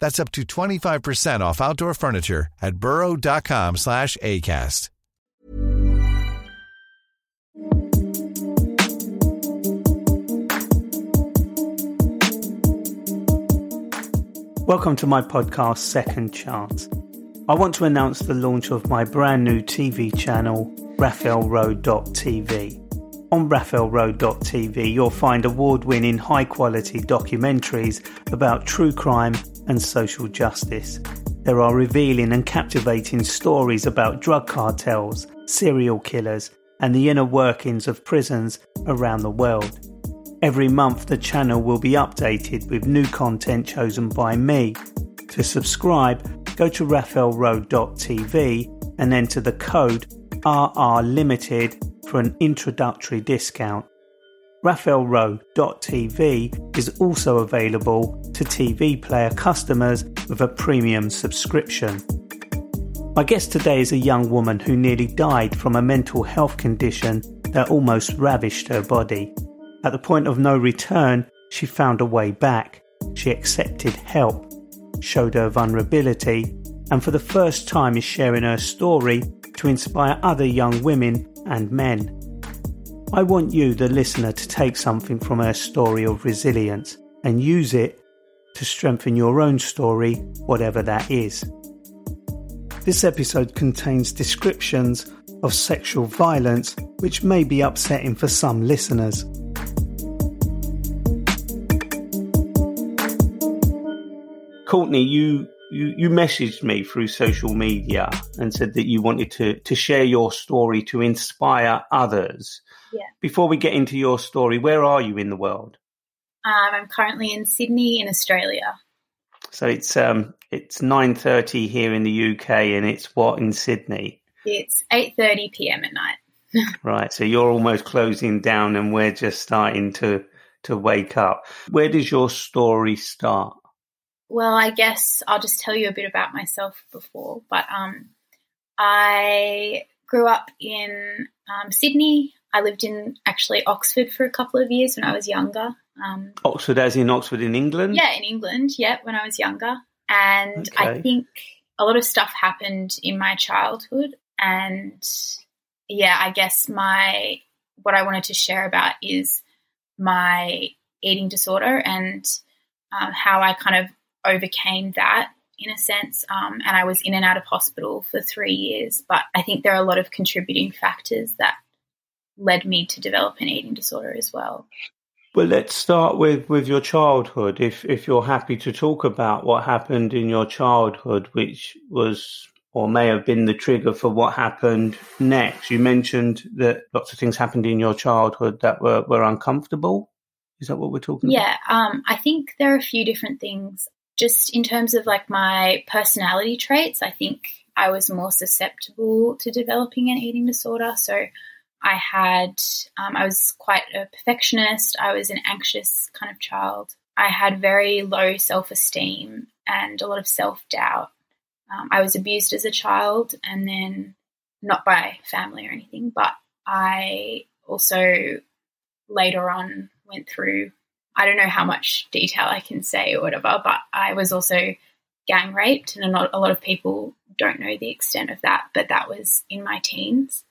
That's up to 25% off outdoor furniture at burrow.com slash ACAST. Welcome to my podcast, Second Chance. I want to announce the launch of my brand new TV channel, RaphaelRowe.tv. On RaphaelRowe.tv, you'll find award winning, high quality documentaries about true crime and social justice. There are revealing and captivating stories about drug cartels, serial killers, and the inner workings of prisons around the world. Every month, the channel will be updated with new content chosen by me. To subscribe, go to raphaelrowe.tv and enter the code RR Limited for an introductory discount. RaphaelRowe.tv is also available to TV player customers with a premium subscription. My guest today is a young woman who nearly died from a mental health condition that almost ravished her body. At the point of no return, she found a way back. She accepted help, showed her vulnerability, and for the first time is sharing her story to inspire other young women and men. I want you, the listener, to take something from her story of resilience and use it to strengthen your own story, whatever that is. This episode contains descriptions of sexual violence which may be upsetting for some listeners. Courtney, you, you you messaged me through social media and said that you wanted to to share your story to inspire others. Yeah. Before we get into your story, where are you in the world? Um, I'm currently in Sydney, in Australia. So it's um it's nine thirty here in the UK, and it's what in Sydney, It's 8:30 p.m. at night. right? So you're almost closing down, and we're just starting to to wake up. Where does your story start? Well, I guess I'll just tell you a bit about myself before. But um, I grew up in um, Sydney. I lived in actually Oxford for a couple of years when I was younger. Um, Oxford, as in Oxford in England. yeah, in England, yeah, when I was younger. And I think a lot of stuff happened in my childhood. And yeah, I guess my what I wanted to share about is my eating disorder and um, how I kind of overcame that in a sense. Um, and I was in and out of hospital for three years. But I think there are a lot of contributing factors that led me to develop an eating disorder as well. Well, let's start with, with your childhood. If if you're happy to talk about what happened in your childhood, which was or may have been the trigger for what happened next. You mentioned that lots of things happened in your childhood that were, were uncomfortable. Is that what we're talking about? Yeah, um, I think there are a few different things. Just in terms of like my personality traits, I think I was more susceptible to developing an eating disorder. So I had, um, I was quite a perfectionist. I was an anxious kind of child. I had very low self esteem and a lot of self doubt. Um, I was abused as a child, and then not by family or anything, but I also later on went through, I don't know how much detail I can say or whatever, but I was also gang raped, and a lot, a lot of people don't know the extent of that, but that was in my teens.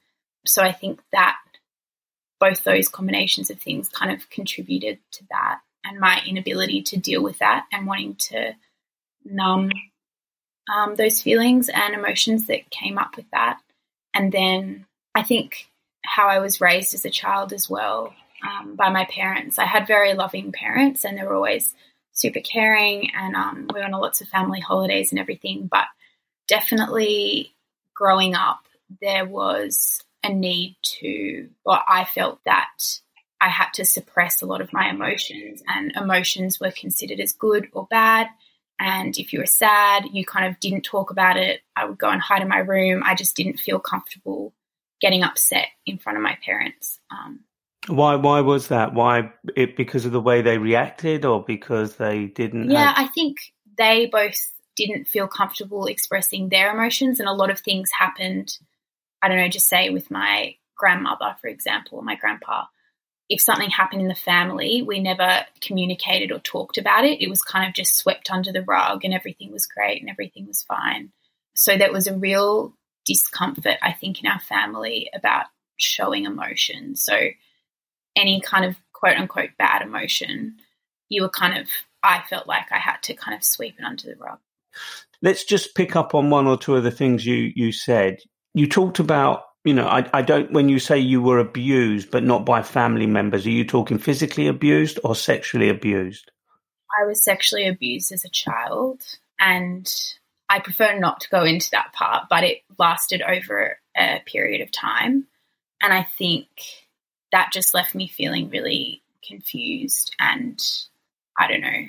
So I think that both those combinations of things kind of contributed to that and my inability to deal with that and wanting to numb um, those feelings and emotions that came up with that. And then I think how I was raised as a child as well um, by my parents. I had very loving parents and they were always super caring and um, we went on lots of family holidays and everything. But definitely growing up, there was a need to, or I felt that I had to suppress a lot of my emotions, and emotions were considered as good or bad. And if you were sad, you kind of didn't talk about it. I would go and hide in my room. I just didn't feel comfortable getting upset in front of my parents. Um, why? Why was that? Why? It because of the way they reacted, or because they didn't? Yeah, have... I think they both didn't feel comfortable expressing their emotions, and a lot of things happened I don't know, just say with my grandmother, for example, or my grandpa, if something happened in the family, we never communicated or talked about it. It was kind of just swept under the rug and everything was great and everything was fine. So there was a real discomfort, I think, in our family about showing emotion. So any kind of quote unquote bad emotion, you were kind of, I felt like I had to kind of sweep it under the rug. Let's just pick up on one or two of the things you, you said. You talked about you know I, I don't when you say you were abused but not by family members are you talking physically abused or sexually abused? I was sexually abused as a child and i prefer not to go into that part but it lasted over a period of time. And i think that just left me feeling really confused and i don't know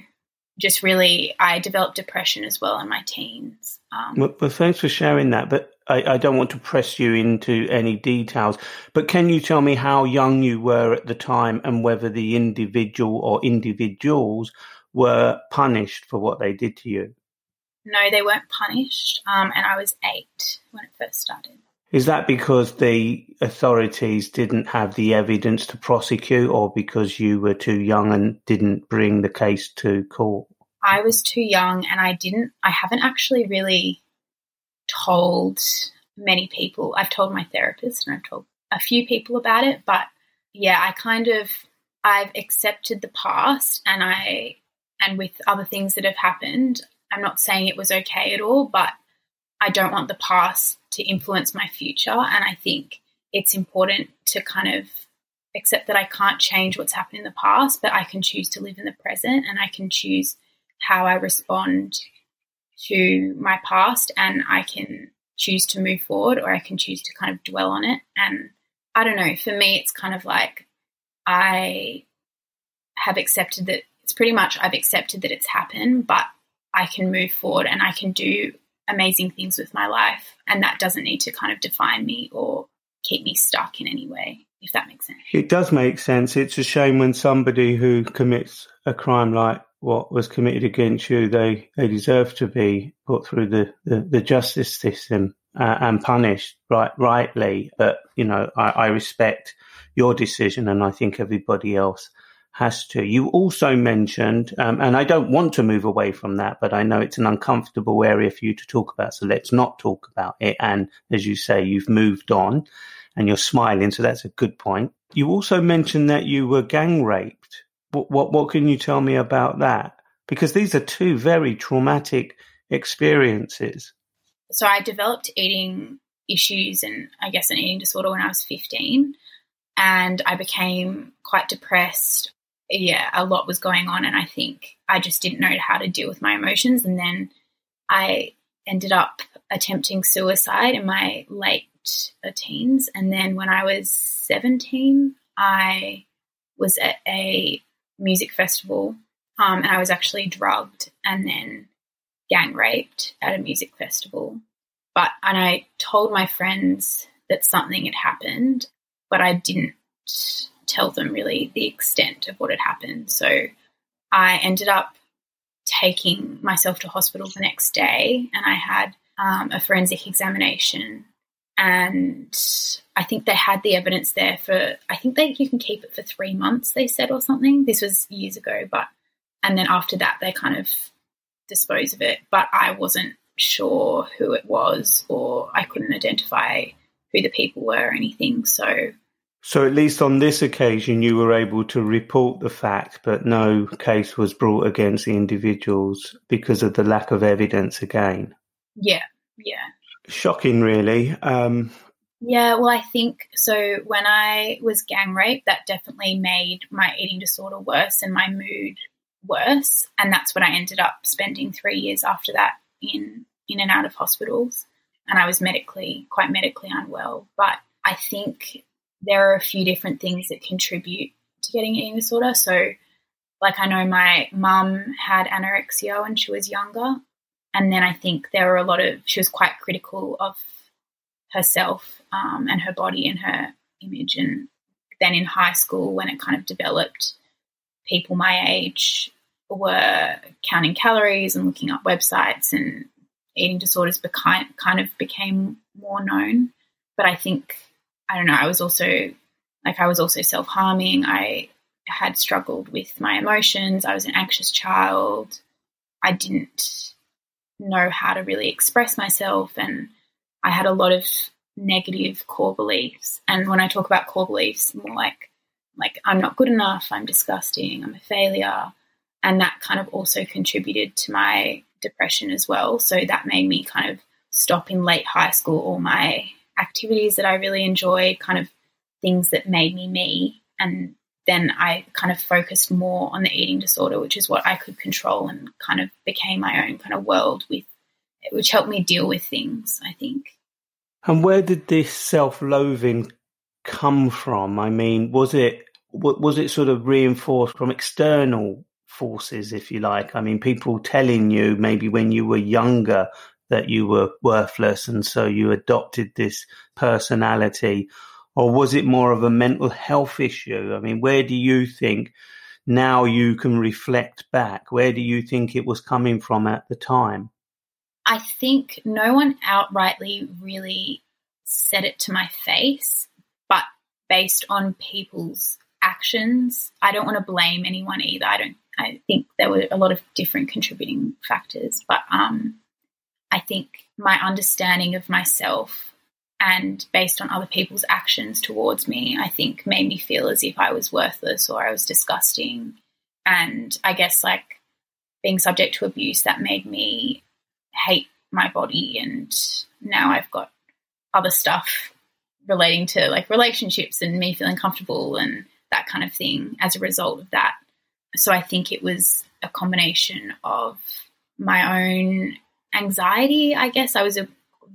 just really i developed depression as well in my teens um, well, well, thanks for sharing that but I, I, don't want to press you into any details, but can you tell me how young you were at the time and whether the individual or individuals were punished for what they did to you? No, they weren't punished, um, and I was eight when it first started. Is that because the authorities didn't have the evidence to prosecute, or because you were too young and didn't bring the case to court? I was too young, and I didn't. I haven't actually really told many people. I've told my therapist and I've told a few people about it, but yeah, I kind of I've accepted the past and I and with other things that have happened, I'm not saying it was okay at all, but I don't want the past to influence my future and I think it's important to kind of accept that I can't change what's happened in the past, but I can choose to live in the present and I can choose how I respond to my past and I can choose to move forward or I can choose to kind of dwell on it. And I don't know, for me, it's kind of like I have accepted that it's pretty much I've accepted that it's happened, but I can move forward and I can do amazing things with my life. And that doesn't need to kind of define me or keep me stuck in any way, if that makes sense. It does make sense. It's a shame when somebody who commits a crime like what was committed against you, they, they deserve to be put through the, the, the justice system uh, and punished right, rightly. But, you know, I, I respect your decision and I think everybody else has to. You also mentioned, um, and I don't want to move away from that, but I know it's an uncomfortable area for you to talk about. So let's not talk about it. And as you say, you've moved on and you're smiling. So that's a good point. You also mentioned that you were gang raped. What, what, what can you tell me about that? Because these are two very traumatic experiences. So I developed eating issues and I guess an eating disorder when I was 15 and I became quite depressed. Yeah, a lot was going on and I think I just didn't know how to deal with my emotions and then I ended up attempting suicide in my late teens and then when I was 17 I was at a music festival, um, and I was actually drugged and then gang raped at a music festival. But and I told my friends that something had happened, but I didn't tell them really the extent of what had happened. So I ended up taking myself to hospital the next day, and I had um, a forensic examination. and I think they had the evidence there for. I think they you can keep it for three months. They said or something. This was years ago, but and then after that they kind of dispose of it. But I wasn't sure who it was, or I couldn't identify who the people were or anything. So so at least on this occasion, you were able to report the fact, but no case was brought against the individuals because of the lack of evidence again. Yeah, yeah. Shocking, really. Um, yeah, well, I think so. When I was gang raped, that definitely made my eating disorder worse and my mood worse. And that's when I ended up spending three years after that in in and out of hospitals. And I was medically, quite medically unwell. But I think there are a few different things that contribute to getting eating disorder. So, like, I know my mum had anorexia when she was younger. And then I think there were a lot of, she was quite critical of herself um, and her body and her image. And then in high school, when it kind of developed, people my age were counting calories and looking up websites, and eating disorders became, kind of became more known. But I think I don't know, I was also like I was also self harming. I had struggled with my emotions. I was an anxious child. I didn't know how to really express myself and I had a lot of negative core beliefs. And when I talk about core beliefs, more like like I'm not good enough, I'm disgusting, I'm a failure. And that kind of also contributed to my depression as well. So that made me kind of stop in late high school all my activities that I really enjoyed, kind of things that made me me. And then I kind of focused more on the eating disorder, which is what I could control and kind of became my own kind of world with, which helped me deal with things, I think. And where did this self loathing come from? I mean, was it was it sort of reinforced from external forces, if you like? I mean, people telling you maybe when you were younger that you were worthless and so you adopted this personality? Or was it more of a mental health issue? I mean, where do you think now you can reflect back? Where do you think it was coming from at the time? I think no one outrightly really said it to my face, but based on people's actions, I don't want to blame anyone either. I don't. I think there were a lot of different contributing factors, but um, I think my understanding of myself and based on other people's actions towards me, I think made me feel as if I was worthless or I was disgusting. And I guess like being subject to abuse, that made me hate my body. And now I've got other stuff relating to like relationships and me feeling comfortable and that kind of thing as a result of that. So I think it was a combination of my own anxiety, I guess. I was a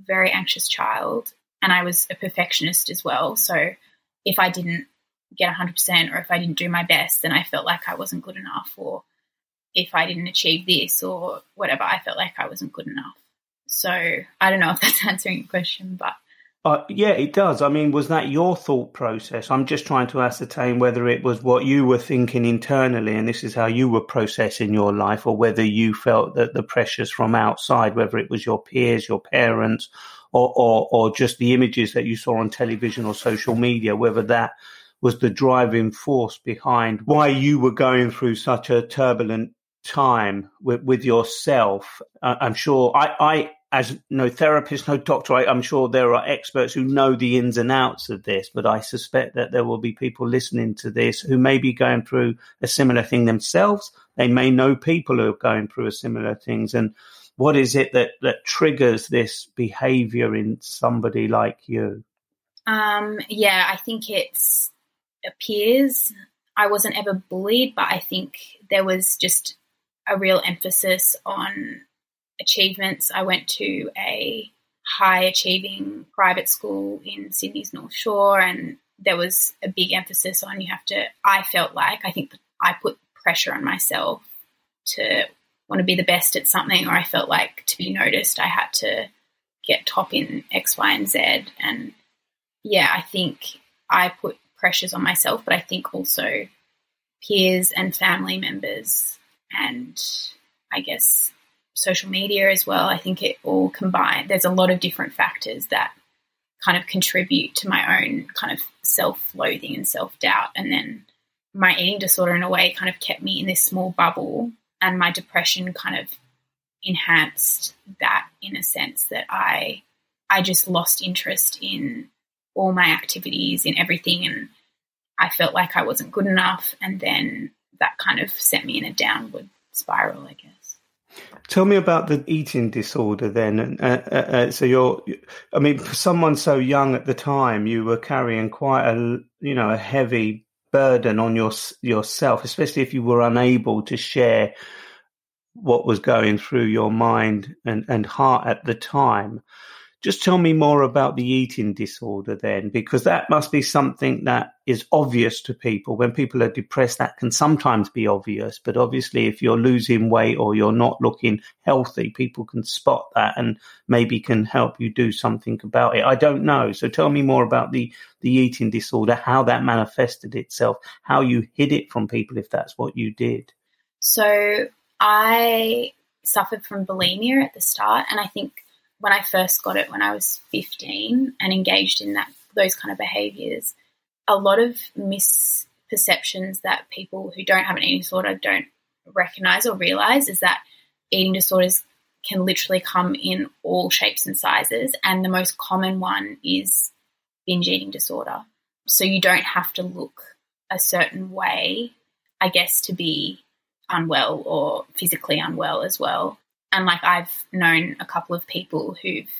very anxious child and I was a perfectionist as well. So if I didn't get 100% or if I didn't do my best, then I felt like I wasn't good enough. Or if I didn't achieve this or whatever, I felt like I wasn't good enough. So I don't know if that's answering your question, but uh, yeah, it does. I mean, was that your thought process? I'm just trying to ascertain whether it was what you were thinking internally and this is how you were processing your life, or whether you felt that the pressures from outside, whether it was your peers, your parents, or, or, or just the images that you saw on television or social media, whether that was the driving force behind why you were going through such a turbulent time with, with yourself. Uh, I'm sure I, I as no therapist, no doctor, I, am sure there are experts who know the ins and outs of this, but I suspect that there will be people listening to this who may be going through a similar thing themselves. They may know people who are going through similar things. And what is it that, that triggers this behavior in somebody like you? Um, yeah, I think it's appears I wasn't ever bullied, but I think there was just a real emphasis on achievements. I went to a high achieving private school in Sydney's North Shore, and there was a big emphasis on you have to. I felt like I think I put pressure on myself to want to be the best at something, or I felt like to be noticed, I had to get top in X, Y, and Z. And yeah, I think I put pressures on myself, but I think also peers and family members, and I guess social media as well. I think it all combined. There's a lot of different factors that kind of contribute to my own kind of self loathing and self doubt. And then my eating disorder, in a way, kind of kept me in this small bubble, and my depression kind of enhanced that in a sense that I I just lost interest in all my activities in everything and I felt like I wasn't good enough and then that kind of sent me in a downward spiral I guess. Tell me about the eating disorder then. Uh, uh, uh, so you're, I mean, for someone so young at the time, you were carrying quite a, you know, a heavy burden on your yourself, especially if you were unable to share what was going through your mind and, and heart at the time. Just tell me more about the eating disorder then, because that must be something that is obvious to people. When people are depressed, that can sometimes be obvious. But obviously, if you're losing weight or you're not looking healthy, people can spot that and maybe can help you do something about it. I don't know. So tell me more about the, the eating disorder, how that manifested itself, how you hid it from people if that's what you did. So I suffered from bulimia at the start, and I think when I first got it when I was 15 and engaged in that those kind of behaviors, a lot of misperceptions that people who don't have an eating disorder don't recognize or realize is that eating disorders can literally come in all shapes and sizes, and the most common one is binge eating disorder. So you don't have to look a certain way, I guess, to be unwell or physically unwell as well. And like I've known a couple of people who've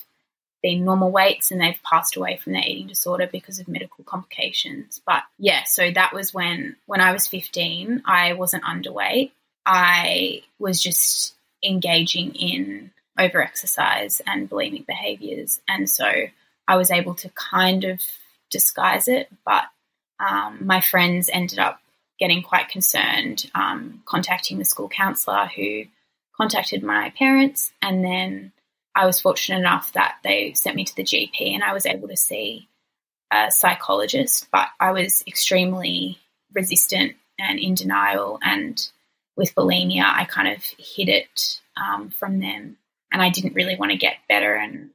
been normal weights and they've passed away from their eating disorder because of medical complications. But yeah, so that was when when I was 15, I wasn't underweight. I was just engaging in over exercise and bulimic behaviors. And so I was able to kind of disguise it, but um, my friends ended up getting quite concerned, um, contacting the school counsellor who contacted my parents. And then I was fortunate enough that they sent me to the GP and I was able to see a psychologist, but I was extremely resistant and in denial. And with bulimia, I kind of hid it um, from them. And I didn't really want to get better. And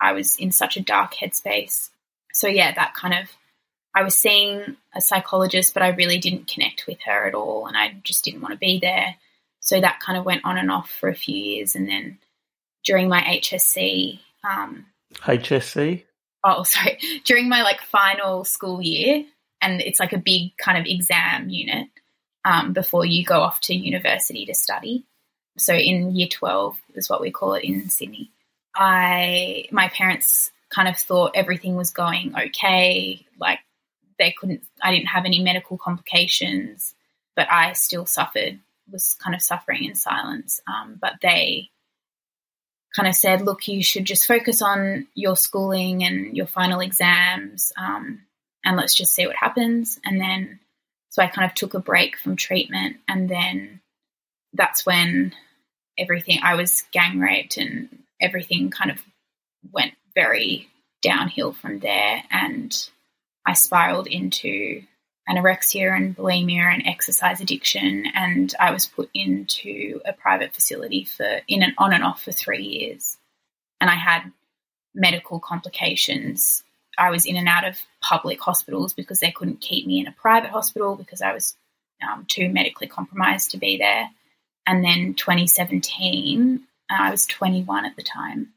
I was in such a dark headspace. So, yeah, that kind of I was seeing a psychologist, but I really didn't connect with her at all, and I just didn't want to be there. So that kind of went on and off for a few years, and then during my HSC, um, HSC. Oh, sorry. During my like final school year, and it's like a big kind of exam unit um, before you go off to university to study. So in year twelve is what we call it in Sydney. I my parents kind of thought everything was going okay, like they couldn't, I didn't have any medical complications, but I still suffered, was kind of suffering in silence. Um, but they kind of said, look, you should just focus on your schooling and your final exams, um, and let's just see what happens. And then, so I kind of took a break from treatment, and then that's when everything, I was gang raped, and everything kind of went very downhill from there. And I spiraled into anorexia and bulimia and exercise addiction, and I was put into a private facility for in and on and off for three years. And I had medical complications. I was in and out of public hospitals because they couldn't keep me in a private hospital because I was um, too medically compromised to be there. And then 2017, I was 21 at the time.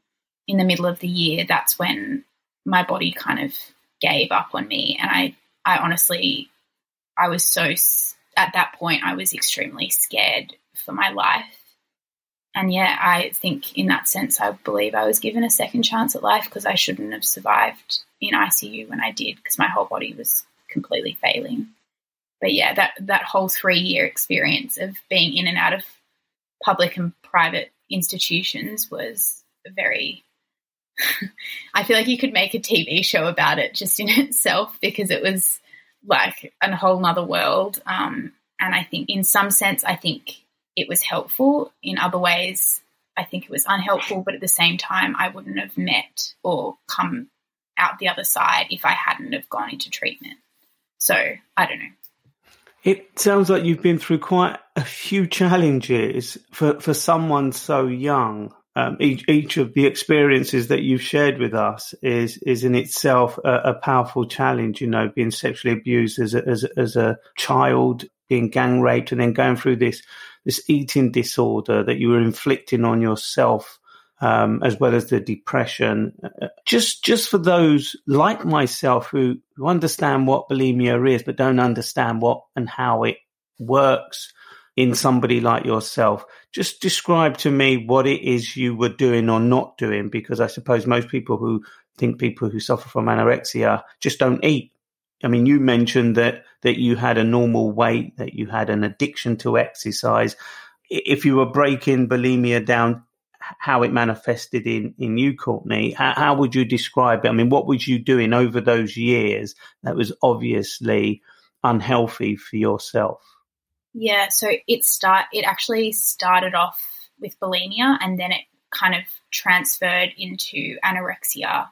In the middle of the year, that's when my body kind of gave up on me. And I, I honestly, I was so, at that point, I was extremely scared for my life. And yeah, I think in that sense, I believe I was given a second chance at life because I shouldn't have survived in ICU when I did because my whole body was completely failing. But yeah, that, that whole three year experience of being in and out of public and private institutions was very I feel like you could make a TV show about it just in itself because it was like a whole nother world. Um, and I think, in some sense, I think it was helpful. In other ways, I think it was unhelpful. But at the same time, I wouldn't have met or come out the other side if I hadn't have gone into treatment. So I don't know. It sounds like you've been through quite a few challenges for, for someone so young. Um, each, each of the experiences that you've shared with us is is in itself a, a powerful challenge. You know, being sexually abused as a, as, as a child, being gang raped, and then going through this this eating disorder that you were inflicting on yourself, um, as well as the depression. Just just for those like myself who who understand what bulimia is, but don't understand what and how it works in somebody like yourself. Just describe to me what it is you were doing or not doing, because I suppose most people who think people who suffer from anorexia just don't eat. I mean, you mentioned that that you had a normal weight, that you had an addiction to exercise. If you were breaking bulimia down, how it manifested in in you, Courtney, how, how would you describe it? I mean, what was you doing over those years that was obviously unhealthy for yourself? Yeah, so it start it actually started off with bulimia and then it kind of transferred into anorexia.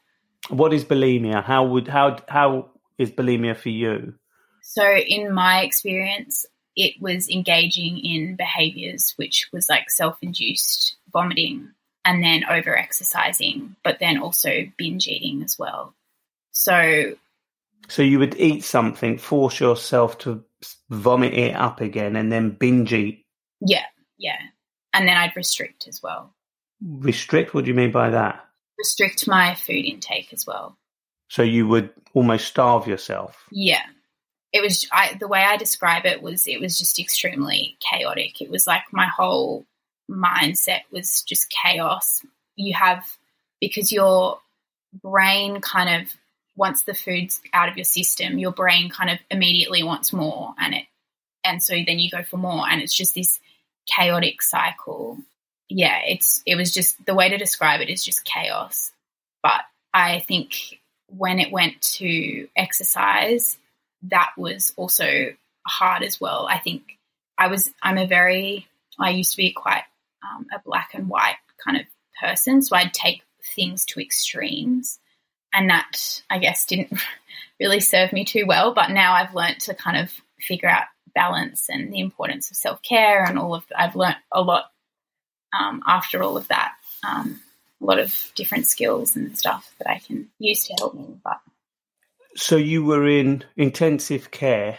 What is bulimia? How would how how is bulimia for you? So in my experience, it was engaging in behaviors which was like self-induced vomiting and then over exercising, but then also binge eating as well. So so you would eat something, force yourself to vomit it up again, and then binge eat. Yeah, yeah, and then I'd restrict as well. Restrict? What do you mean by that? Restrict my food intake as well. So you would almost starve yourself. Yeah, it was. I, the way I describe it was, it was just extremely chaotic. It was like my whole mindset was just chaos. You have because your brain kind of once the food's out of your system, your brain kind of immediately wants more and it and so then you go for more and it's just this chaotic cycle. Yeah, it's it was just the way to describe it is just chaos. But I think when it went to exercise, that was also hard as well. I think I was I'm a very I used to be quite um, a black and white kind of person, so I'd take things to extremes and that I guess didn't really serve me too well. But now I've learned to kind of figure out balance and the importance of self care and all of. I've learned a lot um, after all of that. Um, a lot of different skills and stuff that I can use to help me. But so you were in intensive care,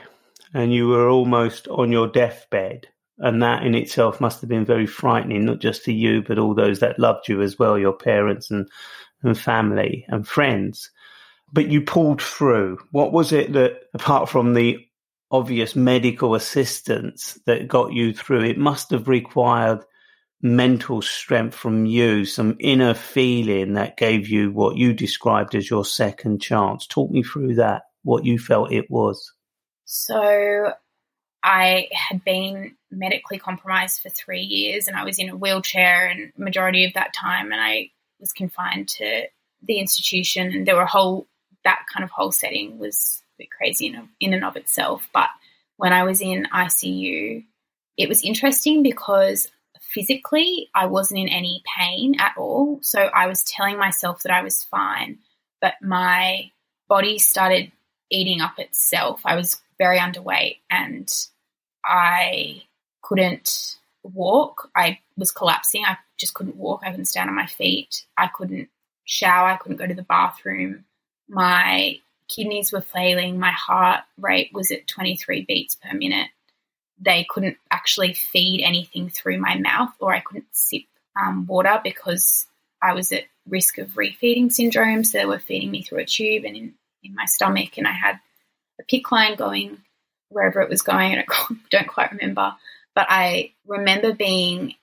and you were almost on your deathbed. And that in itself must have been very frightening, not just to you, but all those that loved you as well, your parents and and family and friends. But you pulled through. What was it that, apart from the obvious medical assistance that got you through, it must have required mental strength from you, some inner feeling that gave you what you described as your second chance. Talk me through that, what you felt it was. So, I had been medically compromised for three years and I was in a wheelchair and majority of that time and I was confined to the institution, and there were whole that kind of whole setting was a bit crazy in, in and of itself. But when I was in ICU, it was interesting because physically I wasn't in any pain at all. So I was telling myself that I was fine, but my body started eating up itself. I was very underweight and I couldn't walk. I was collapsing. I just couldn't walk. I couldn't stand on my feet. I couldn't shower. I couldn't go to the bathroom. My kidneys were failing. My heart rate was at 23 beats per minute. They couldn't actually feed anything through my mouth, or I couldn't sip um, water because I was at risk of refeeding syndrome. So they were feeding me through a tube and in, in my stomach, and I had a PICC line going wherever it was going. I don't quite remember. But I remember being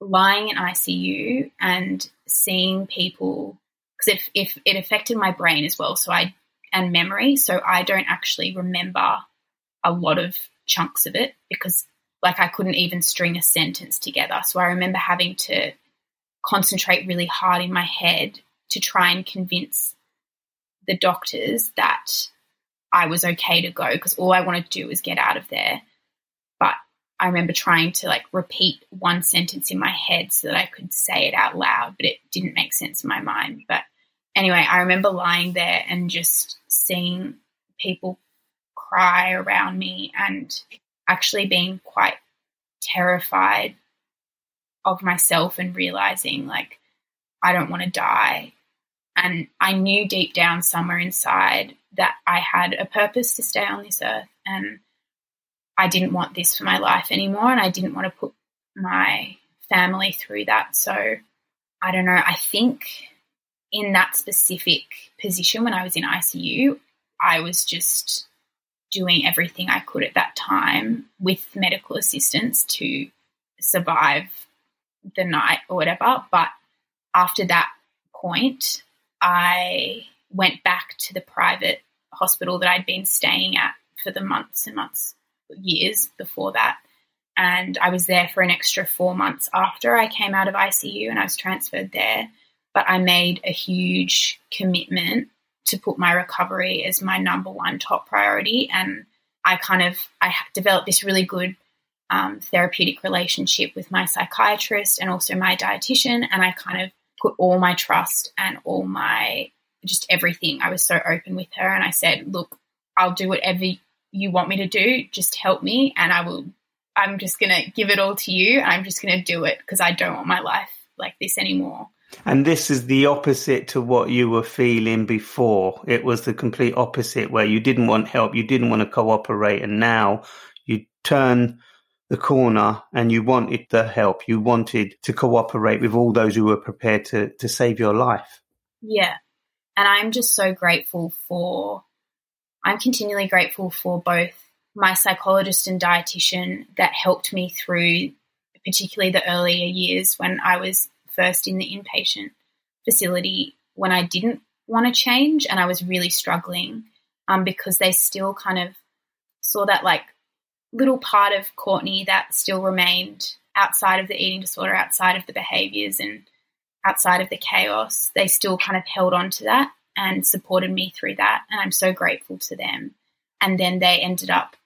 lying in ICU and seeing people because if, if it affected my brain as well, so I and memory, so I don't actually remember a lot of chunks of it because like I couldn't even string a sentence together. So I remember having to concentrate really hard in my head to try and convince the doctors that I was okay to go because all I wanted to do was get out of there. I remember trying to like repeat one sentence in my head so that I could say it out loud, but it didn't make sense in my mind. But anyway, I remember lying there and just seeing people cry around me and actually being quite terrified of myself and realizing like I don't want to die. And I knew deep down somewhere inside that I had a purpose to stay on this earth and I didn't want this for my life anymore and I didn't want to put my family through that. So I don't know. I think in that specific position when I was in ICU, I was just doing everything I could at that time with medical assistance to survive the night or whatever. But after that point, I went back to the private hospital that I'd been staying at for the months and months, years before that. And I was there for an extra four months after I came out of ICU and I was transferred there. But I made a huge commitment to put my recovery as my number one top priority. And I kind of I developed this really good um, therapeutic relationship with my psychiatrist and also my dietitian, and I kind of put all my trust and all my just everything. I was so open with her, and I said, "Look, I'll do whatever you want me to do. Just help me, and I will. I'm just gonna give it all to you, I'm just gonna do it because I don't want my life like this anymore." And this is the opposite to what you were feeling before. It was the complete opposite where you didn't want help, you didn't want to cooperate, and now you turn the corner and you wanted the help. You wanted to cooperate with all those who were prepared to, to save your life. Yeah. And I'm just so grateful for, I'm continually grateful for both my psychologist and dietitian that helped me through, particularly the earlier years when I was first in the inpatient facility when I didn't want to change and I was really struggling um, because they still kind of saw that like little part of Courtney that still remained outside of the eating disorder, outside of the behaviors and outside of the chaos. They still kind of held on to that and supported me through that. And I'm so grateful to them. And then they ended up,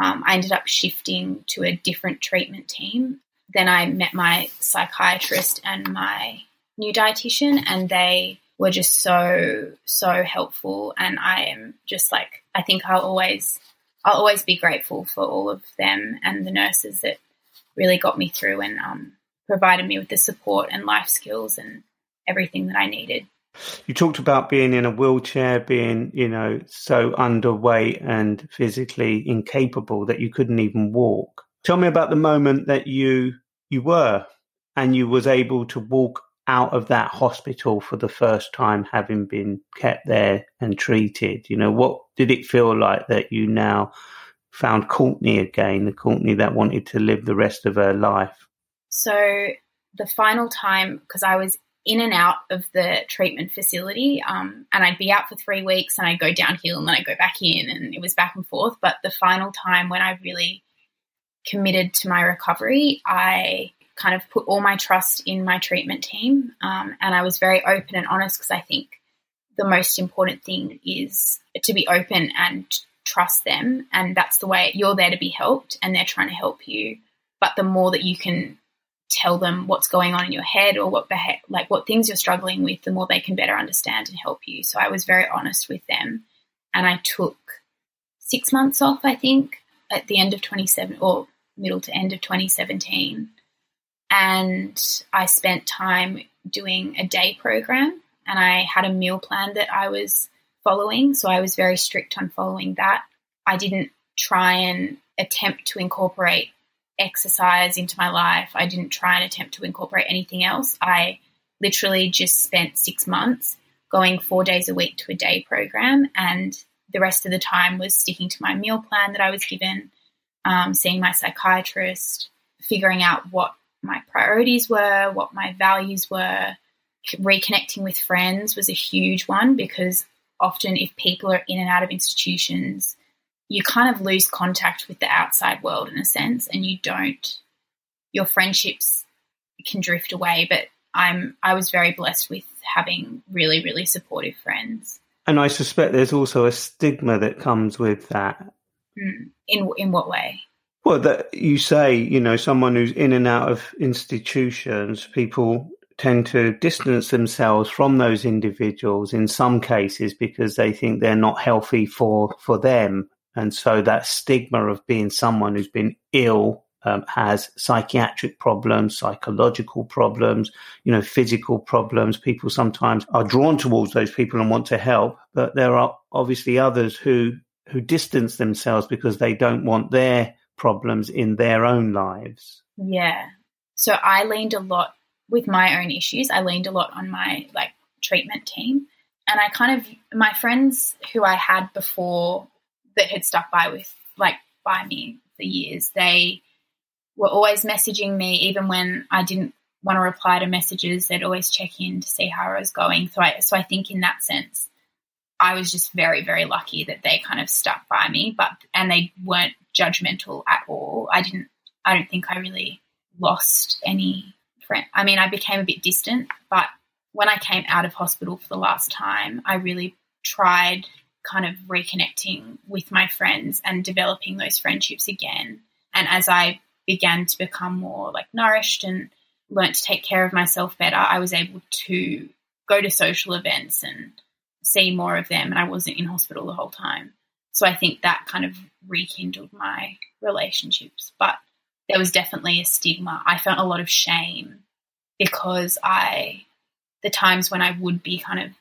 um, I ended up shifting to a different treatment team then I met my psychiatrist and my new dietitian, and they were just so so helpful. And I am just like I think I'll always I'll always be grateful for all of them and the nurses that really got me through and um, provided me with the support and life skills and everything that I needed. You talked about being in a wheelchair, being, you know, so underweight and physically incapable that you couldn't even walk. Tell me about the moment that you you were and you was able to walk out of that hospital for the first time having been kept there and treated you know what did it feel like that you now found courtney again the courtney that wanted to live the rest of her life so the final time because i was in and out of the treatment facility um, and i'd be out for three weeks and i'd go downhill and then i'd go back in and it was back and forth but the final time when i really committed to my recovery, I kind of put all my trust in my treatment team. Um, and I was very open and honest because I think the most important thing is to be open and trust them. And that's the way you're there to be helped and they're trying to help you. But the more that you can tell them what's going on in your head or what beha- like what things you're struggling with, the more they can better understand and help you. So I was very honest with them, and I took six months off, I think, at the end of 27 or middle to end of 2017. And I spent time doing a day program and I had a meal plan that I was following. So I was very strict on following that. I didn't try and attempt to incorporate exercise into my life. I didn't try and attempt to incorporate anything else. I literally just spent six months going four days a week to a day program and the rest of the time was sticking to my meal plan that I was given, um, seeing my psychiatrist, figuring out what my priorities were, what my values were. Reconnecting with friends was a huge one because often, if people are in and out of institutions, you kind of lose contact with the outside world in a sense, and you don't, your friendships can drift away. But I'm, I was very blessed with having really, really supportive friends. And I suspect there's also a stigma that comes with that. Mm. In in what way? Well, that you say, you know, someone who's in and out of institutions, people tend to distance themselves from those individuals in some cases because they think they're not healthy for for them, and so that stigma of being someone who's been ill um, has psychiatric problems, psychological problems, you know, physical problems. People sometimes are drawn towards those people and want to help, but there are obviously others who who distance themselves because they don't want their problems in their own lives. Yeah. So I leaned a lot with my own issues. I leaned a lot on my like treatment team. And I kind of my friends who I had before that had stuck by with like by me for years, they were always messaging me even when I didn't want to reply to messages. They'd always check in to see how I was going. So I so I think in that sense, I was just very very lucky that they kind of stuck by me, but and they weren't judgmental at all. I didn't. I don't think I really lost any friend. I mean, I became a bit distant, but when I came out of hospital for the last time, I really tried kind of reconnecting with my friends and developing those friendships again. And as I began to become more like nourished and learned to take care of myself better, I was able to go to social events and see more of them. And I wasn't in hospital the whole time. So I think that kind of rekindled my relationships. But there was definitely a stigma. I felt a lot of shame because I, the times when I would be kind of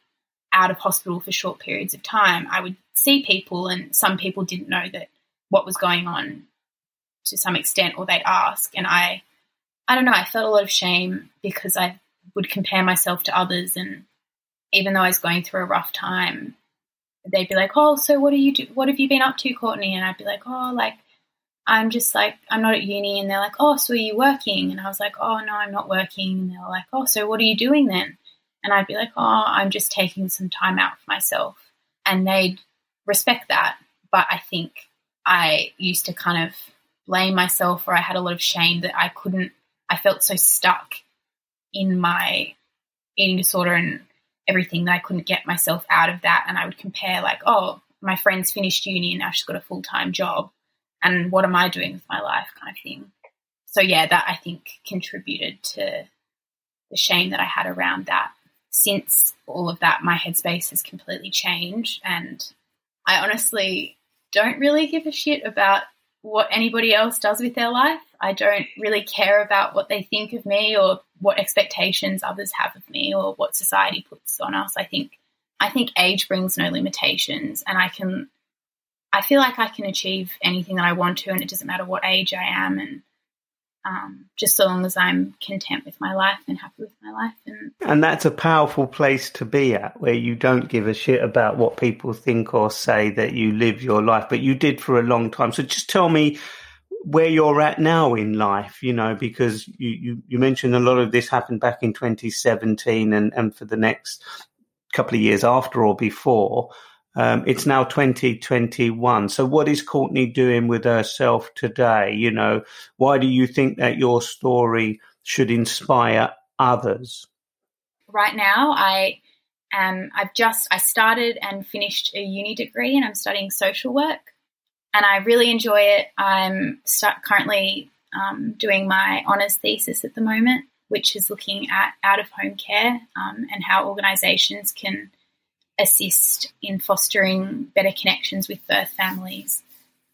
out of hospital for short periods of time, I would see people, and some people didn't know that what was going on to some extent or they'd ask and I I don't know, I felt a lot of shame because I would compare myself to others and even though I was going through a rough time, they'd be like, "Oh, so what are you do? What have you been up to, Courtney?" And I'd be like, "Oh, like I'm just like I'm not at uni." And they're like, "Oh, so are you working?" And I was like, "Oh, no, I'm not working." And they're like, "Oh, so what are you doing then?" And I'd be like, "Oh, I'm just taking some time out for myself." And they'd respect that, but I think I used to kind of blame myself or I had a lot of shame that I couldn't, I felt so stuck in my eating disorder and everything that I couldn't get myself out of that. And I would compare, like, oh, my friend's finished uni and now she's got a full time job. And what am I doing with my life, kind of thing. So, yeah, that I think contributed to the shame that I had around that. Since all of that, my headspace has completely changed. And I honestly don't really give a shit about what anybody else does with their life. I don't really care about what they think of me or what expectations others have of me or what society puts on us. I think I think age brings no limitations and I can I feel like I can achieve anything that I want to and it doesn't matter what age I am and um, just so long as I'm content with my life and happy with my life. And, and that's a powerful place to be at, where you don't give a shit about what people think or say, that you live your life, but you did for a long time. So just tell me where you're at now in life, you know, because you, you, you mentioned a lot of this happened back in 2017 and, and for the next couple of years after or before. Um, it's now 2021. So, what is Courtney doing with herself today? You know, why do you think that your story should inspire others? Right now, I am. I've just I started and finished a uni degree, and I'm studying social work, and I really enjoy it. I'm currently um, doing my honors thesis at the moment, which is looking at out of home care um, and how organisations can assist in fostering better connections with birth families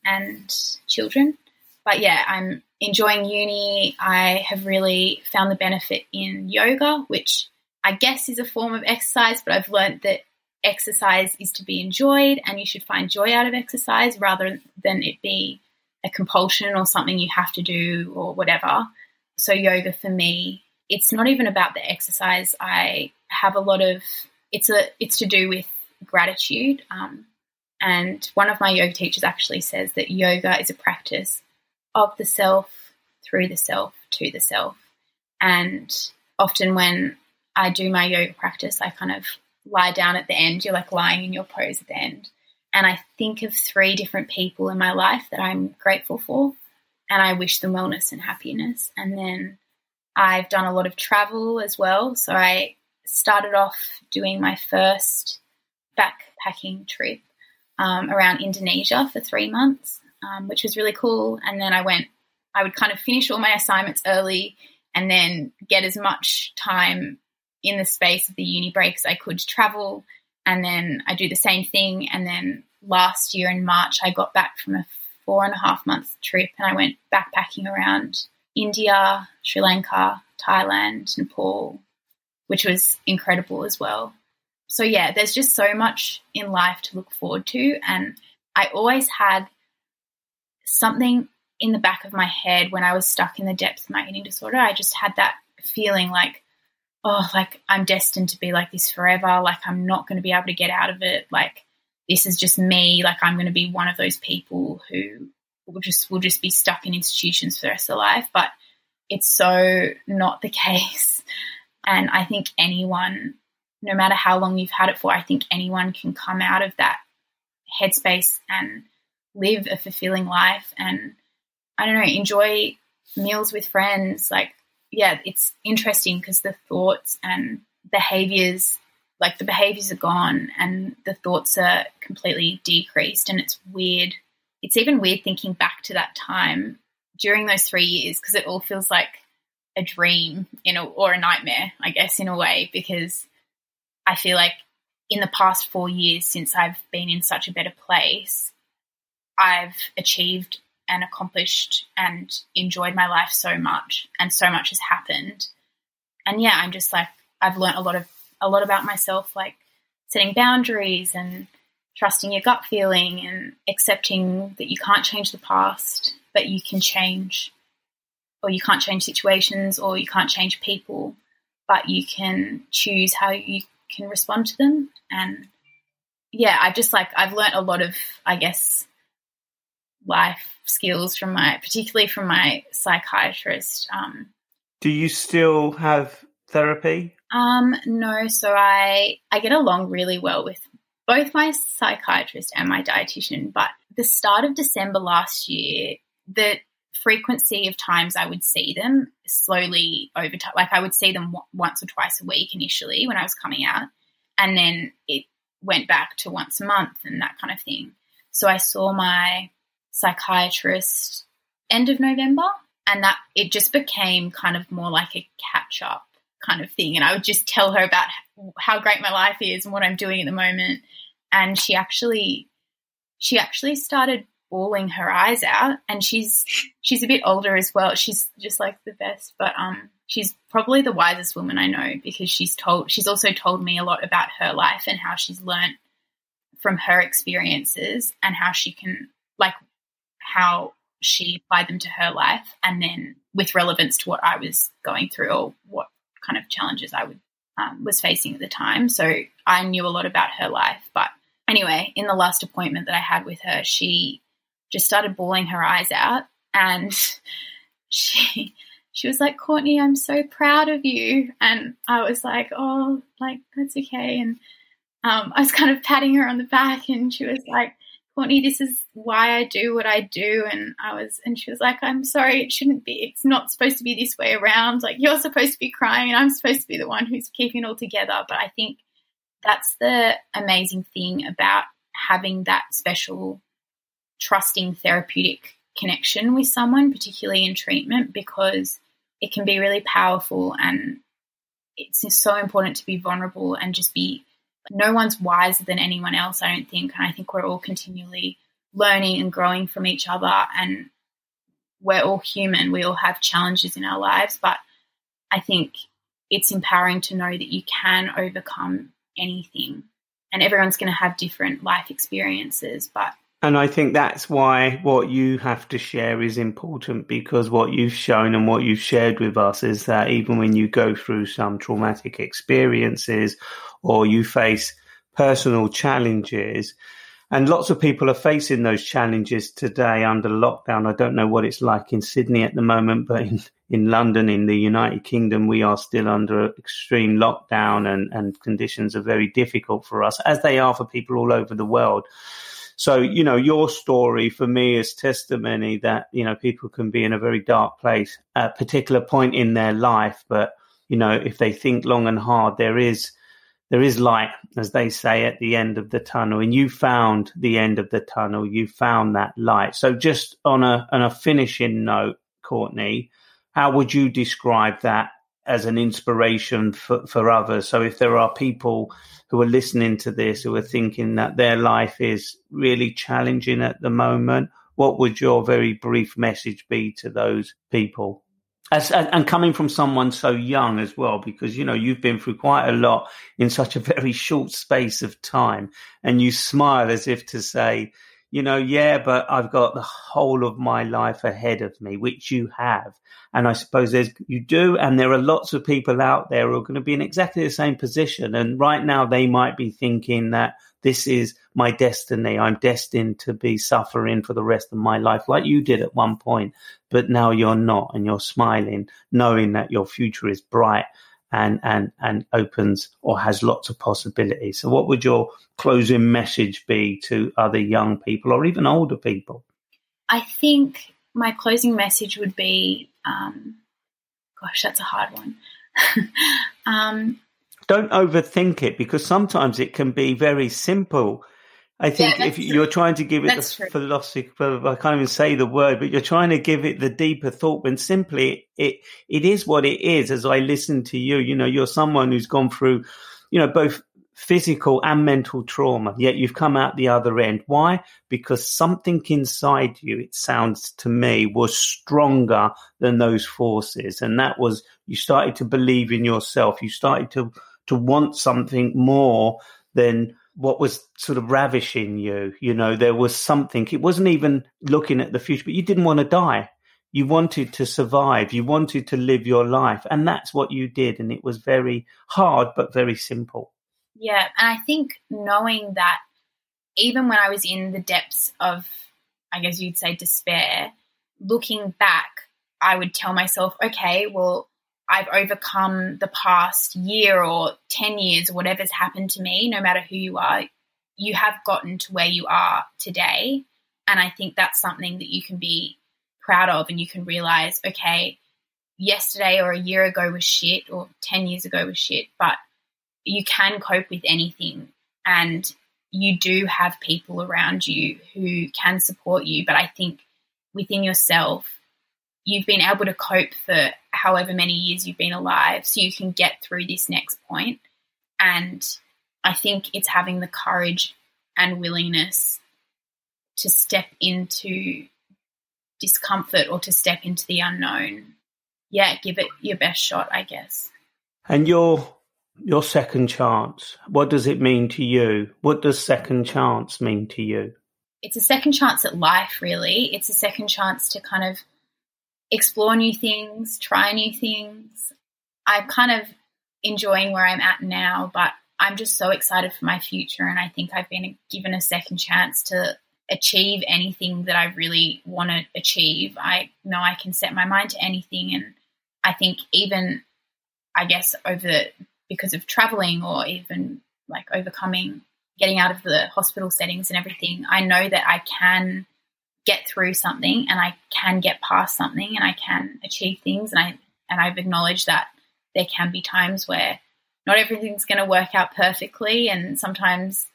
and children. But yeah, I'm enjoying uni. I have really found the benefit in yoga, which I guess is a form of exercise, but I've learned that exercise is to be enjoyed and you should find joy out of exercise rather than it be a compulsion or something you have to do or whatever. So, yoga for me, it's not even about the exercise. I have a lot of it's a it's to do with gratitude. Um, and one of my yoga teachers actually says that yoga is a practice of the self through the self to the self. And often when I do my yoga practice, I kind of lie down at the end. You're like lying in your pose at the end. And I think of three different people in my life that I'm grateful for. And I wish them wellness and happiness. And then I've done a lot of travel as well. So I started off doing my first backpacking trip um, around Indonesia for three months, um, which was really cool. And then I went, I would kind of finish all my assignments early and then get as much time in the space of the uni breaks I could travel. And then I do the same thing. And then last year in March, I got back from a four and a half month trip and I went backpacking around India, Sri Lanka, Thailand, Nepal, which was incredible as well. So, yeah, there's just so much in life to look forward to. And I always had something in the back of my head when I was stuck in the depths of my eating disorder. I just had that feeling like, oh, like I'm destined to be like this forever. Like I'm not going to be able to get out of it. Like this is just me. Like I'm going to be one of those people who will just will just be stuck in institutions for the rest of their life. But it's so not the case. And I think anyone, no matter how long you've had it for, I think anyone can come out of that headspace and live a fulfilling life and I don't know, enjoy meals with friends. Like, yeah, it's interesting because the thoughts and behaviors, like the behaviors are gone and the thoughts are completely decreased. And it's weird. It's even weird thinking back to that time during those three years because it all feels like a dream in a, or a nightmare, I guess, in a way, because I feel like in the past four years since I've been in such a better place, I've achieved and accomplished and enjoyed my life so much and so much has happened. And yeah, I'm just like I've learned a lot of a lot about myself like setting boundaries and trusting your gut feeling and accepting that you can't change the past, but you can change or you can't change situations or you can't change people, but you can choose how you can respond to them and yeah, I've just like I've learned a lot of I guess life skills from my, particularly from my psychiatrist. Um, Do you still have therapy? Um, no. So I I get along really well with both my psychiatrist and my dietitian. But the start of December last year, the frequency of times I would see them slowly over time. Like I would see them w- once or twice a week initially when I was coming out, and then it went back to once a month and that kind of thing. So I saw my psychiatrist end of November, and that it just became kind of more like a catch up kind of thing. And I would just tell her about how great my life is and what I'm doing at the moment. And she actually, she actually started bawling her eyes out. And she's she's a bit older as well. She's just like the best, but um, she's probably the wisest woman I know because she's told she's also told me a lot about her life and how she's learned from her experiences and how she can like how she applied them to her life and then with relevance to what I was going through or what kind of challenges I would, um, was facing at the time. So I knew a lot about her life. But anyway, in the last appointment that I had with her, she just started bawling her eyes out and she she was like, Courtney, I'm so proud of you. And I was like, oh, like, that's okay. And um, I was kind of patting her on the back and she was like, Courtney, this is why I do what I do. And I was, and she was like, I'm sorry, it shouldn't be, it's not supposed to be this way around. Like, you're supposed to be crying and I'm supposed to be the one who's keeping it all together. But I think that's the amazing thing about having that special, trusting therapeutic connection with someone, particularly in treatment, because it can be really powerful and it's so important to be vulnerable and just be no one's wiser than anyone else, I don't think. And I think we're all continually learning and growing from each other. And we're all human. We all have challenges in our lives. But I think it's empowering to know that you can overcome anything. And everyone's going to have different life experiences. But and I think that's why what you have to share is important because what you've shown and what you've shared with us is that even when you go through some traumatic experiences or you face personal challenges, and lots of people are facing those challenges today under lockdown. I don't know what it's like in Sydney at the moment, but in, in London, in the United Kingdom, we are still under extreme lockdown and, and conditions are very difficult for us, as they are for people all over the world. So, you know, your story for me is testimony that, you know, people can be in a very dark place at a particular point in their life. But, you know, if they think long and hard, there is, there is light, as they say, at the end of the tunnel. And you found the end of the tunnel. You found that light. So just on a, on a finishing note, Courtney, how would you describe that as an inspiration for, for others. So if there are people who are listening to this who are thinking that their life is really challenging at the moment, what would your very brief message be to those people? As, and coming from someone so young as well, because you know you've been through quite a lot in such a very short space of time, and you smile as if to say, you know, yeah, but I've got the whole of my life ahead of me, which you have. And I suppose there's, you do. And there are lots of people out there who are going to be in exactly the same position. And right now they might be thinking that this is my destiny. I'm destined to be suffering for the rest of my life, like you did at one point. But now you're not and you're smiling, knowing that your future is bright and and and opens or has lots of possibilities. So, what would your closing message be to other young people or even older people? I think my closing message would be, um, gosh, that's a hard one. um, Don't overthink it because sometimes it can be very simple I think yeah, if you're trying to give it that's the philosophy, I can't even say the word, but you're trying to give it the deeper thought when simply it, it is what it is. As I listen to you, you know, you're someone who's gone through, you know, both physical and mental trauma, yet you've come out the other end. Why? Because something inside you, it sounds to me, was stronger than those forces. And that was, you started to believe in yourself. You started to, to want something more than what was sort of ravishing you. You know, there was something. It wasn't even looking at the future, but you didn't want to die. You wanted to survive. You wanted to live your life. And that's what you did. And it was very hard, but very simple. Yeah. And I think knowing that even when I was in the depths of, I guess you'd say, despair, looking back, I would tell myself, okay, well, I've overcome the past year or 10 years whatever's happened to me, no matter who you are, you have gotten to where you are today. And I think that's something that you can be proud of and you can realize, okay, yesterday or a year ago was shit or 10 years ago was shit, but you can cope with anything. And you do have people around you who can support you. But I think within yourself, you've been able to cope for however many years you've been alive so you can get through this next point. And I think it's having the courage and willingness to step into discomfort or to step into the unknown. Yeah, give it your best shot, I guess. And your your second chance, what does it mean to you? What does second chance mean to you? It's a second chance at life, really. It's a second chance to kind of explore new things, try new things. I'm kind of enjoying where I'm at now, but I'm just so excited for my future. And I think I've been given a second chance to achieve anything that I really want to achieve. I know I can set my mind to anything. And I think even, I guess, over because of traveling or even like overcoming getting out of the hospital settings and everything, I know that I can get through something and I can get past something and I can achieve things. And I and I've acknowledged that there can be times where not everything's going to work out perfectly. And sometimes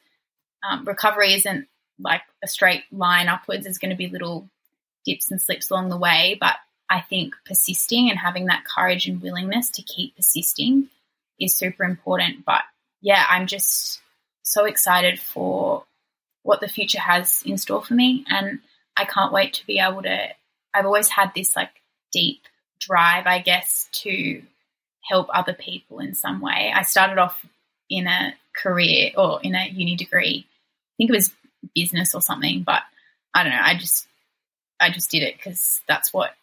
um, recovery isn't like a straight line upwards. There's going to be little dips and slips along the way. But I think persisting and having that courage and willingness to keep persisting is super important. But yeah I'm just so excited for what the future has in store for me. And I can't wait to be able to. I've always had this like deep drive, I guess, to help other people in some way. I started off in a career or in a uni degree. I think it was business or something, but I don't know. I just I just did it because that's what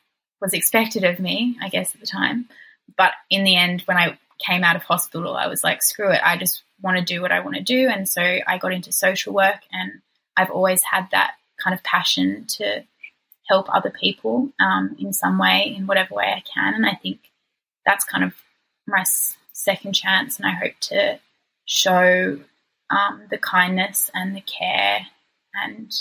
was expected of me, I guess, at the time. But in the end, when I came out of hospital, I was like, screw it. I just want to do what I want to do. And so I got into social work and I've always had that kind of passion to help other people um, in some way, in whatever way I can. And I think that's kind of my second chance. And I hope to show um, the kindness and the care and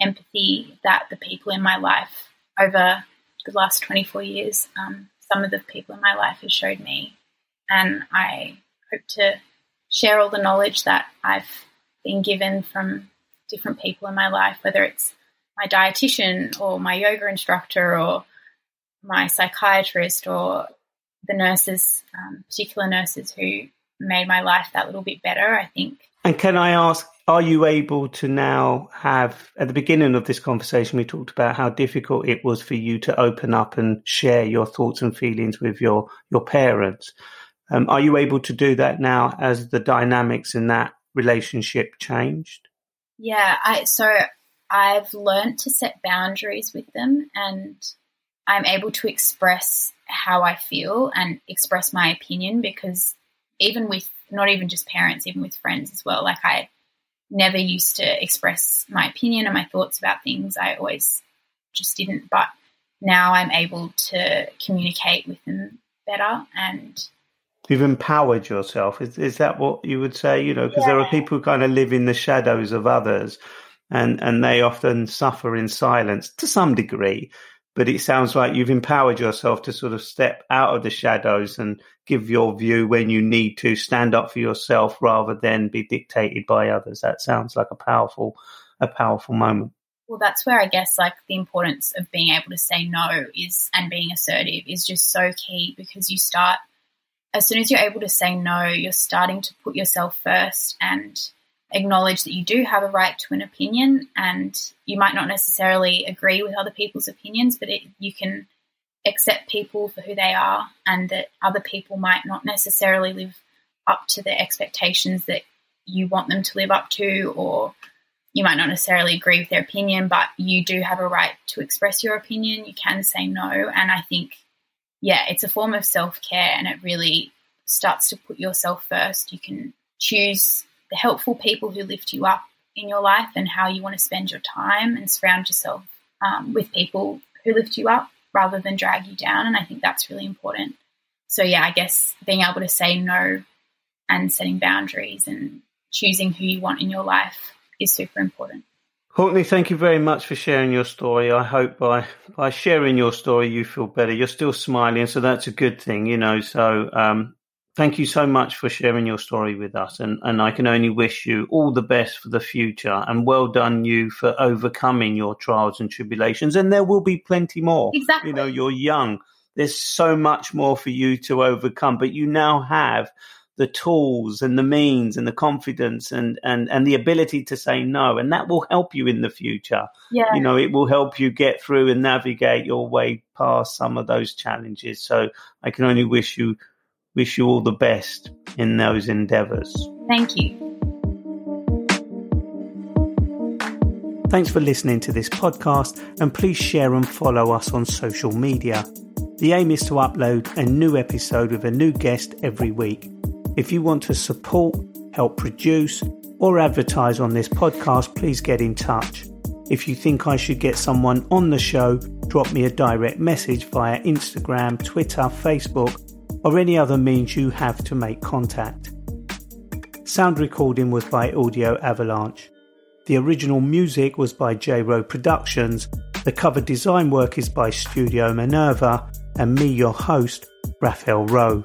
empathy that the people in my life over the last 24 years, um, some of the people in my life have showed me. And I hope to share all the knowledge that I've been given from different people in my life, whether it's my dietitian or my yoga instructor or my psychiatrist or the nurses, um, particular nurses who made my life that little bit better, I think. And can I ask, are you able to now have at the beginning of this conversation we talked about how difficult it was for you to open up and share your thoughts and feelings with your your parents um, are you able to do that now as the dynamics in that relationship changed yeah i so i've learned to set boundaries with them and i'm able to express how i feel and express my opinion because even with not even just parents even with friends as well like i never used to express my opinion and my thoughts about things. I always just didn't. But now I'm able to communicate with them better and you've empowered yourself is, is that what you would say you know because yeah. there are people who kind of live in the shadows of others and and they often suffer in silence to some degree but it sounds like you've empowered yourself to sort of step out of the shadows and give your view when you need to stand up for yourself rather than be dictated by others. That sounds like a powerful, a powerful moment. Well, that's where I guess like the importance of being able to say no is and being assertive is just so key because you start as soon as you're able to say no, you're starting to put yourself first and acknowledge that you do have a right to an opinion and you might not necessarily agree with other people's opinions, but it, you can accept people for who they are and that other people might not necessarily live up to the expectations that you want them to live up to or you might not necessarily agree with their opinion but you do have a right to express your opinion. You can say no and i think yeah it's a form of self-care and it really starts to put yourself first you can choose the helpful people who lift you up in your life and how you want to spend your time and surround yourself um, with people who lift you up rather than drag you down. And I think that's really important. So, yeah, I guess being able to say no and setting boundaries and choosing who you want in your life is super important. Courtney, thank you very much for sharing your story. I hope by by sharing your story you feel better. You're still smiling, so that's a good thing, you know. So um, thank you so much for sharing your story with us. And, and I can only wish you all the best for the future. And well done, you, for overcoming your trials and tribulations. And there will be plenty more. Exactly. You know, you're young. There's so much more for you to overcome, but you now have the tools and the means and the confidence and, and, and the ability to say no. And that will help you in the future. Yeah. You know, it will help you get through and navigate your way past some of those challenges. So I can only wish you wish you all the best in those endeavors. Thank you. Thanks for listening to this podcast and please share and follow us on social media. The aim is to upload a new episode with a new guest every week. If you want to support, help produce, or advertise on this podcast, please get in touch. If you think I should get someone on the show, drop me a direct message via Instagram, Twitter, Facebook, or any other means you have to make contact. Sound recording was by Audio Avalanche. The original music was by J Row Productions. The cover design work is by Studio Minerva and me, your host, Raphael Rowe.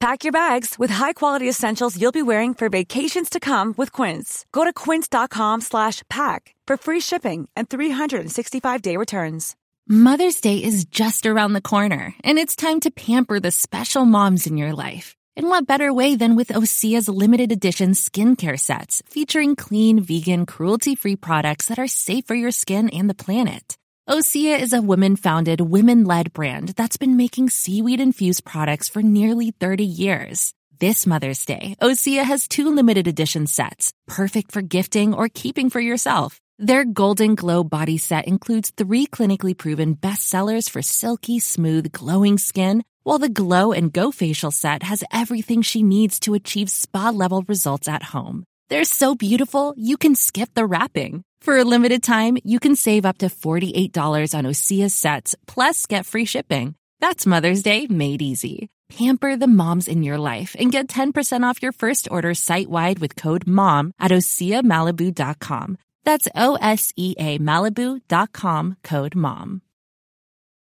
Pack your bags with high-quality essentials you'll be wearing for vacations to come with Quince. Go to quince.com/pack for free shipping and 365-day returns. Mother's Day is just around the corner, and it's time to pamper the special moms in your life. And what better way than with Osea's limited edition skincare sets featuring clean, vegan, cruelty free products that are safe for your skin and the planet? Osea is a women founded, women led brand that's been making seaweed infused products for nearly 30 years. This Mother's Day, Osea has two limited edition sets, perfect for gifting or keeping for yourself. Their Golden Glow body set includes three clinically proven bestsellers for silky, smooth, glowing skin, while the Glow and Go facial set has everything she needs to achieve spa level results at home. They're so beautiful, you can skip the wrapping. For a limited time, you can save up to $48 on Osea sets, plus get free shipping. That's Mother's Day made easy. Pamper the moms in your life and get 10% off your first order site wide with code MOM at OseaMalibu.com. That's O S E A Malibu.com code MOM.